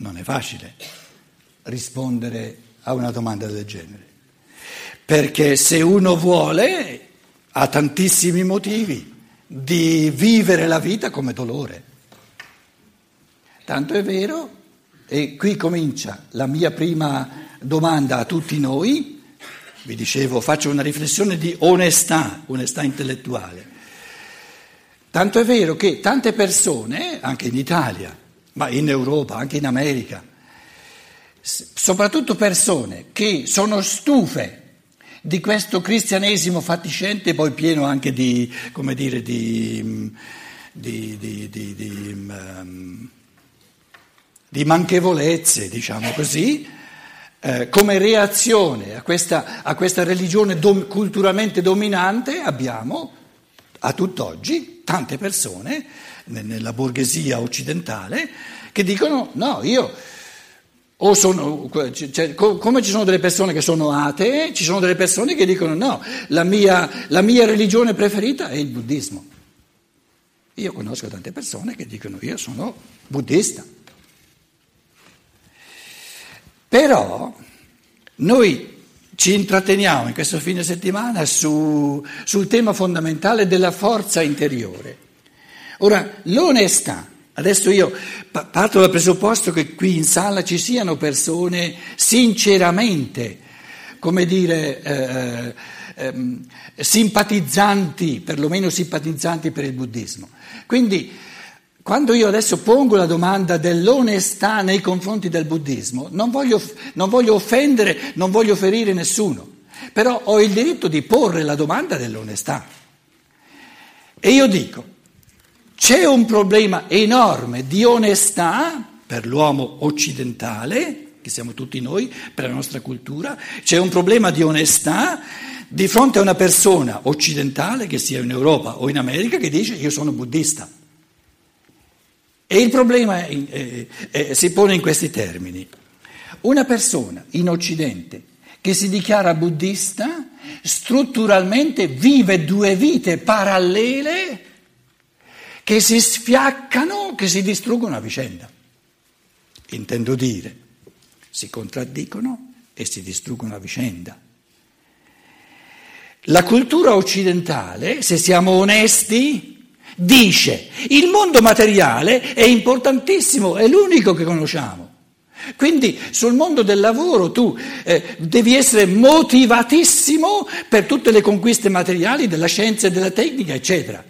Non è facile rispondere a una domanda del genere, perché se uno vuole ha tantissimi motivi di vivere la vita come dolore. Tanto è vero, e qui comincia la mia prima domanda a tutti noi, vi dicevo faccio una riflessione di onestà, onestà intellettuale. Tanto è vero che tante persone, anche in Italia, ma in Europa, anche in America, soprattutto persone che sono stufe di questo cristianesimo fatiscente, poi pieno anche di, come dire, di, di, di um, manchevolezze, diciamo così, eh, come reazione a questa, a questa religione dom, culturalmente dominante abbiamo a tutt'oggi tante persone nella borghesia occidentale che dicono no, io o sono, cioè, come ci sono delle persone che sono atee, ci sono delle persone che dicono no, la mia, la mia religione preferita è il buddismo. Io conosco tante persone che dicono io sono buddista. Però noi ci intratteniamo in questo fine settimana su, sul tema fondamentale della forza interiore. Ora, l'onestà Adesso io parto dal presupposto che qui in sala ci siano persone sinceramente, come dire, eh, eh, simpatizzanti, perlomeno simpatizzanti per il buddismo. Quindi quando io adesso pongo la domanda dell'onestà nei confronti del buddismo, non voglio, non voglio offendere, non voglio ferire nessuno, però ho il diritto di porre la domanda dell'onestà. E io dico, c'è un problema enorme di onestà per l'uomo occidentale, che siamo tutti noi, per la nostra cultura, c'è un problema di onestà di fronte a una persona occidentale, che sia in Europa o in America, che dice io sono buddista. E il problema è, è, è, si pone in questi termini. Una persona in Occidente che si dichiara buddista strutturalmente vive due vite parallele che si sfiaccano, che si distruggono a vicenda. Intendo dire, si contraddicono e si distruggono a vicenda. La cultura occidentale, se siamo onesti, dice il mondo materiale è importantissimo, è l'unico che conosciamo. Quindi sul mondo del lavoro tu eh, devi essere motivatissimo per tutte le conquiste materiali della scienza e della tecnica, eccetera.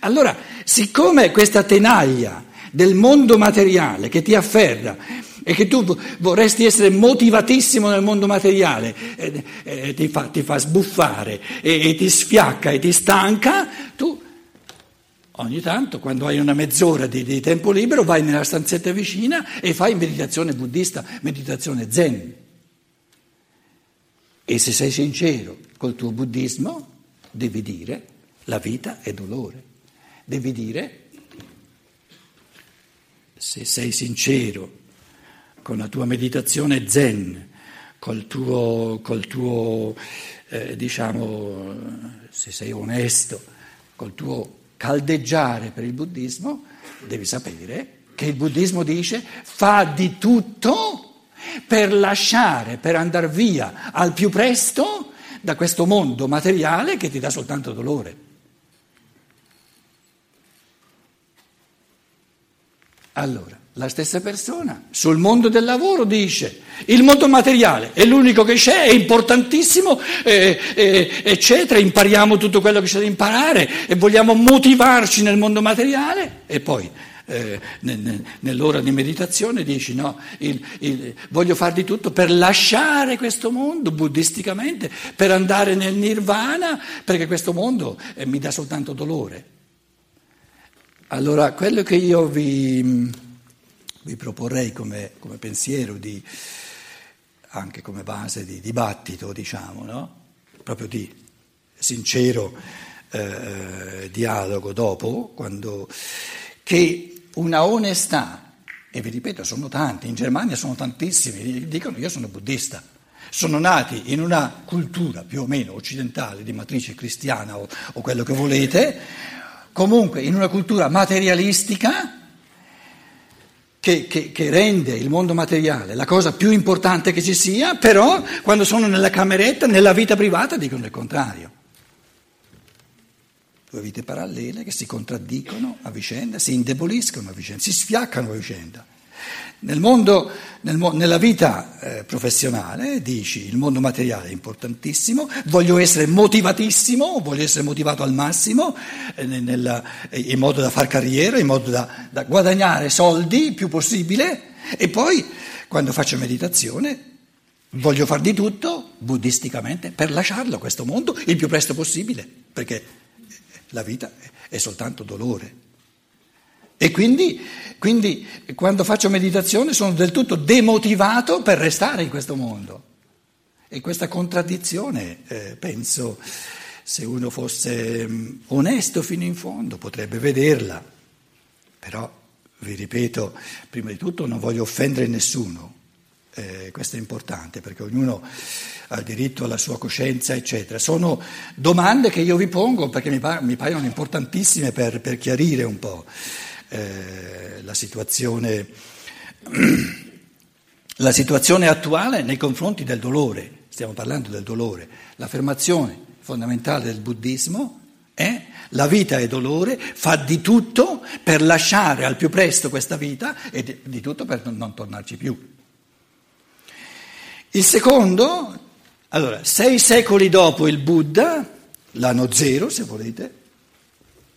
Allora, siccome questa tenaglia del mondo materiale che ti afferra e che tu vorresti essere motivatissimo nel mondo materiale, eh, eh, ti, fa, ti, fa, sbuffare e, e ti sfiacca e ti stanca, tu ogni tanto quando hai una mezz'ora di, di tempo libero vai nella stanzetta vicina e fai meditazione buddista, meditazione zen. E se sei sincero col tuo buddismo, devi dire la vita è dolore devi dire, se sei sincero con la tua meditazione zen, col tuo, col tuo eh, diciamo, se sei onesto, col tuo caldeggiare per il buddismo, devi sapere che il buddismo dice fa di tutto per lasciare, per andare via al più presto da questo mondo materiale che ti dà soltanto dolore. Allora, la stessa persona sul mondo del lavoro dice il mondo materiale è l'unico che c'è, è importantissimo, eh, eh, eccetera, impariamo tutto quello che c'è da imparare e vogliamo motivarci nel mondo materiale e poi eh, nell'ora di meditazione dici no, il, il, voglio fare di tutto per lasciare questo mondo buddisticamente, per andare nel nirvana, perché questo mondo eh, mi dà soltanto dolore. Allora, quello che io vi, vi proporrei come, come pensiero, di, anche come base di dibattito, diciamo, no? proprio di sincero eh, dialogo dopo, quando, che una onestà, e vi ripeto, sono tanti, in Germania sono tantissimi, dicono io sono buddista. Sono nati in una cultura più o meno occidentale di matrice cristiana o, o quello che volete, comunque in una cultura materialistica che, che, che, rende il mondo materiale la cosa più importante che ci sia, però quando sono nella cameretta, nella vita privata, dicono il contrario. Due vite parallele che si contraddicono a vicenda, si indeboliscono a vicenda, si sfiaccano a vicenda. Nel mondo, nel, nella vita eh, professionale dici il mondo materiale è importantissimo, voglio essere motivatissimo, voglio essere motivato al massimo eh, nella, eh, in modo da far carriera, in modo da, da guadagnare soldi il più possibile e poi quando faccio meditazione voglio far di tutto buddisticamente per lasciarlo questo mondo il più presto possibile, perché la vita è soltanto dolore. E quindi, quindi, quando faccio meditazione sono del tutto demotivato per restare in questo mondo. E questa contraddizione, eh, penso, se uno fosse mm, onesto fino in fondo potrebbe vederla. Però, vi ripeto, prima di tutto non voglio offendere nessuno, eh, questo è importante perché ognuno ha diritto alla sua coscienza, eccetera. Sono domande che io vi pongo perché mi, pa- mi paiono importantissime per, per chiarire un po' eh, la, situazione, la situazione attuale nei confronti del dolore. Stiamo parlando del dolore. L'affermazione fondamentale del buddismo è la vita è dolore, fa di tutto per lasciare al più presto questa vita e di tutto per non tornarci più. Il secondo, allora, sei secoli dopo il Buddha, l'anno zero se volete,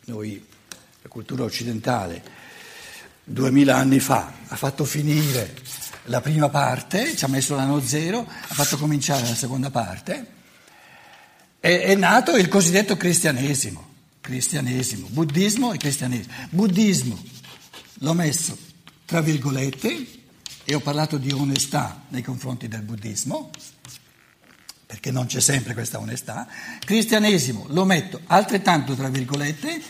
noi cultura occidentale duemila anni fa ha fatto finire la prima parte, ci ha messo l'anno zero, ha fatto cominciare la seconda parte, è, è nato il cosiddetto cristianesimo, cristianesimo, buddismo e cristianesimo. Buddismo l'ho messo tra virgolette e ho parlato di onestà nei confronti del buddismo, perché non c'è sempre questa onestà. Cristianesimo lo metto altrettanto tra virgolette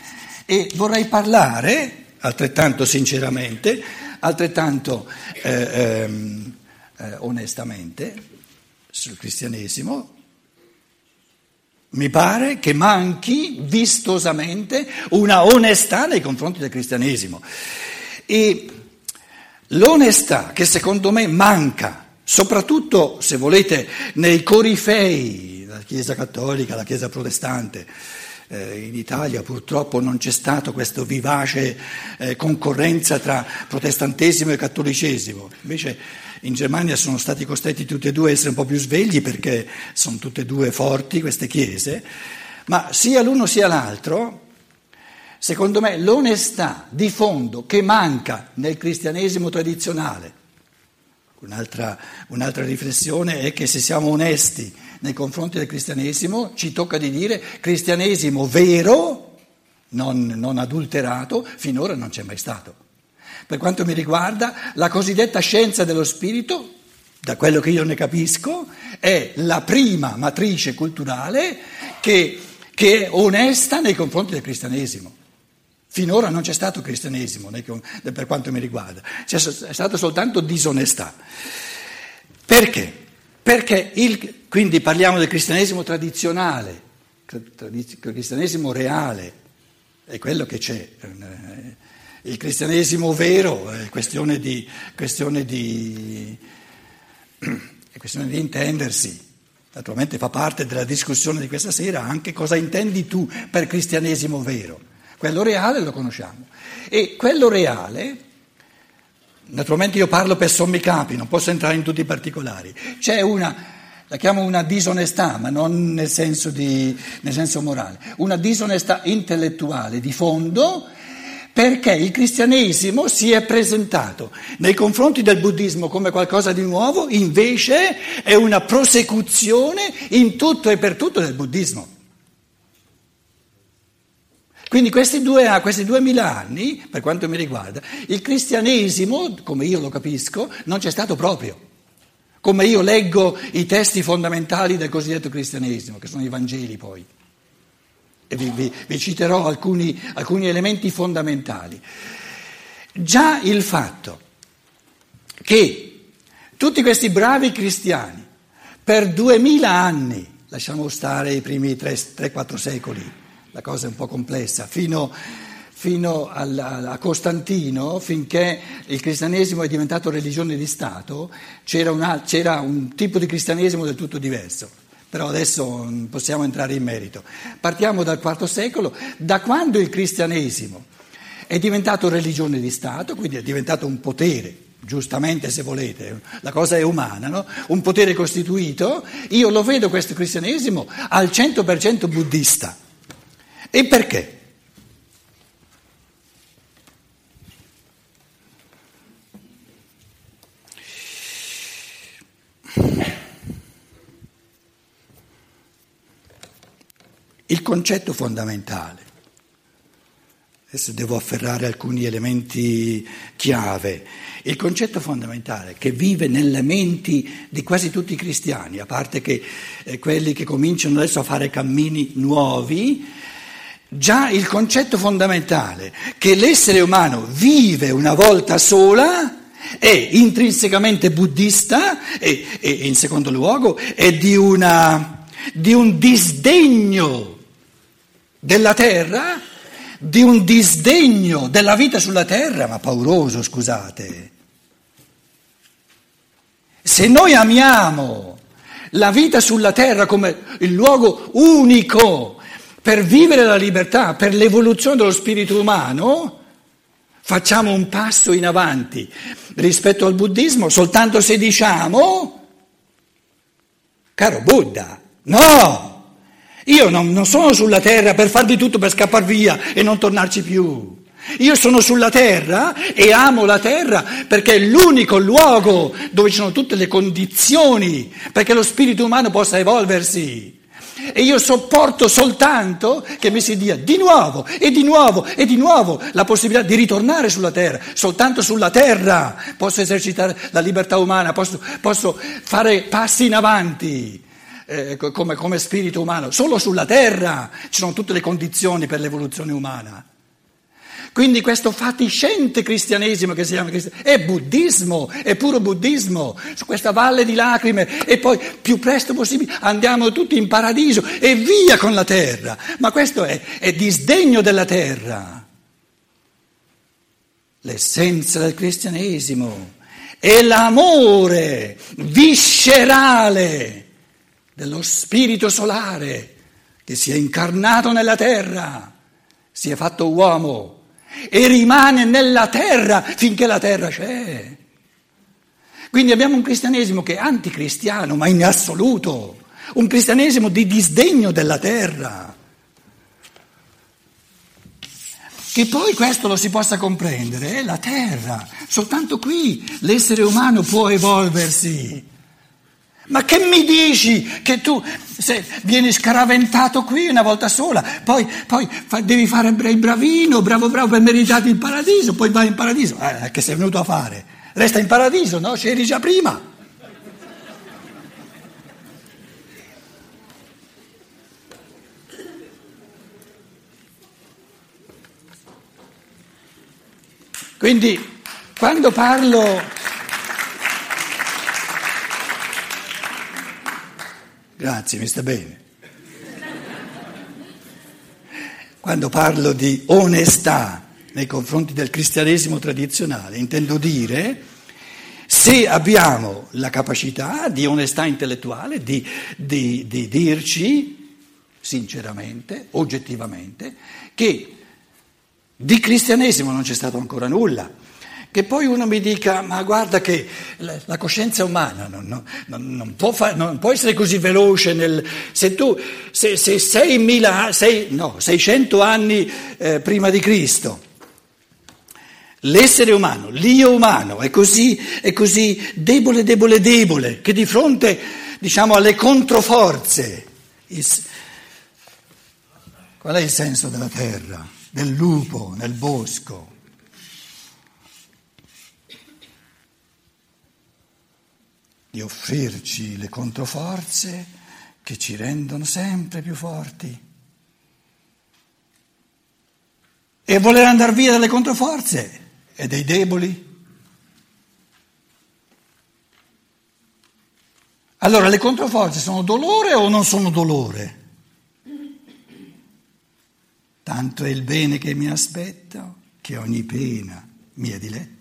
e vorrei parlare, altrettanto sinceramente, altrettanto eh, ehm, eh, onestamente, sul cristianesimo. Mi pare che manchi vistosamente una onestà nei confronti del cristianesimo. E l'onestà che secondo me manca, soprattutto se volete nei corifei, la Chiesa cattolica, la Chiesa protestante, eh, in Italia purtroppo non c'è stata questa vivace eh, concorrenza tra protestantesimo e cattolicesimo, invece in Germania sono stati costretti tutti e due a essere un po' più svegli perché sono tutte e due forti queste chiese, ma sia l'uno sia l'altro, secondo me l'onestà di fondo che manca nel cristianesimo tradizionale, un'altra, un'altra riflessione è che se siamo onesti nei confronti del cristianesimo, ci tocca di dire cristianesimo vero, non, non adulterato, finora non c'è mai stato. Per quanto mi riguarda, la cosiddetta scienza dello spirito, da quello che io ne capisco, è la prima matrice culturale che, che è onesta nei confronti del cristianesimo. Finora non c'è stato cristianesimo per quanto mi riguarda, c'è stata soltanto disonestà. Perché? Perché il, quindi parliamo del cristianesimo tradizionale, il cristianesimo reale, è quello che c'è. Il cristianesimo vero è questione di, questione di, è questione di intendersi. Naturalmente fa parte della discussione di questa sera anche cosa intendi tu per cristianesimo vero. Quello reale lo conosciamo. E quello reale Naturalmente io parlo per sommi capi, non posso entrare in tutti i particolari. C'è una, la chiamo una disonestà, ma non nel senso, di, nel senso morale, una disonestà intellettuale di fondo perché il cristianesimo si è presentato nei confronti del buddismo come qualcosa di nuovo, invece è una prosecuzione in tutto e per tutto del buddismo. Quindi questi, due, questi duemila anni, per quanto mi riguarda, il cristianesimo, come io lo capisco, non c'è stato proprio. Come io leggo i testi fondamentali del cosiddetto cristianesimo, che sono i Vangeli poi. E vi, vi, vi citerò alcuni, alcuni elementi fondamentali. Già il fatto che tutti questi bravi cristiani per duemila anni, lasciamo stare i primi 3-4 secoli, la cosa è un po' complessa, fino, fino a Costantino, finché il cristianesimo è diventato religione di Stato, c'era, una, c'era un tipo di cristianesimo del tutto diverso. Però adesso non possiamo entrare in merito. Partiamo dal IV secolo, da quando il cristianesimo è diventato religione di Stato, quindi è diventato un potere, giustamente se volete, la cosa è umana, no? un potere costituito, io lo vedo questo cristianesimo al 100% buddista. E perché? Il concetto fondamentale, adesso devo afferrare alcuni elementi chiave, il concetto fondamentale che vive nelle menti di quasi tutti i cristiani, a parte che eh, quelli che cominciano adesso a fare cammini nuovi, già il concetto fondamentale che l'essere umano vive una volta sola è intrinsecamente buddista e, e in secondo luogo è di, una, di un disdegno della terra, di un disdegno della vita sulla terra, ma pauroso, scusate. Se noi amiamo la vita sulla terra come il luogo unico per vivere la libertà, per l'evoluzione dello spirito umano, facciamo un passo in avanti rispetto al buddismo soltanto se diciamo, caro Buddha, no! Io non, non sono sulla terra per far di tutto per scappare via e non tornarci più. Io sono sulla terra e amo la terra perché è l'unico luogo dove ci sono tutte le condizioni perché lo spirito umano possa evolversi. E io sopporto soltanto che mi si dia di nuovo e di nuovo e di nuovo la possibilità di ritornare sulla terra. Soltanto sulla terra posso esercitare la libertà umana, posso, posso fare passi in avanti eh, come, come spirito umano, solo sulla terra ci sono tutte le condizioni per l'evoluzione umana. Quindi questo fatiscente cristianesimo che si chiama cristianesimo è buddismo, è puro buddismo, su questa valle di lacrime e poi più presto possibile andiamo tutti in paradiso e via con la terra. Ma questo è, è disdegno della terra. L'essenza del cristianesimo è l'amore viscerale dello spirito solare che si è incarnato nella terra, si è fatto uomo e rimane nella terra finché la terra c'è. Quindi abbiamo un cristianesimo che è anticristiano, ma in assoluto, un cristianesimo di disdegno della terra. Che poi questo lo si possa comprendere, è la terra, soltanto qui l'essere umano può evolversi. Ma che mi dici che tu se vieni scaraventato qui una volta sola, poi, poi fa, devi fare il bravino, bravo bravo per meritare il paradiso, poi vai in paradiso. Eh, che sei venuto a fare? Resta in paradiso, no? C'eri già prima. Quindi quando parlo Grazie, mi sta bene. Quando parlo di onestà nei confronti del cristianesimo tradizionale, intendo dire se abbiamo la capacità di onestà intellettuale, di, di, di dirci sinceramente, oggettivamente, che di cristianesimo non c'è stato ancora nulla che poi uno mi dica, ma guarda che la coscienza umana non, non, non, può, far, non può, essere così veloce, nel, se tu, se, se 6.000, 6, no, 600 anni eh, prima di Cristo, l'essere umano, l'io umano è così, è così debole, debole, debole, che di fronte diciamo, alle controforze, il, qual è il senso della terra, del lupo nel bosco? Di offrirci le controforze che ci rendono sempre più forti. E voler andare via dalle controforze e dei deboli. Allora le controforze sono dolore o non sono dolore? tanto è il bene che mi aspetto che ogni pena mi è diletta.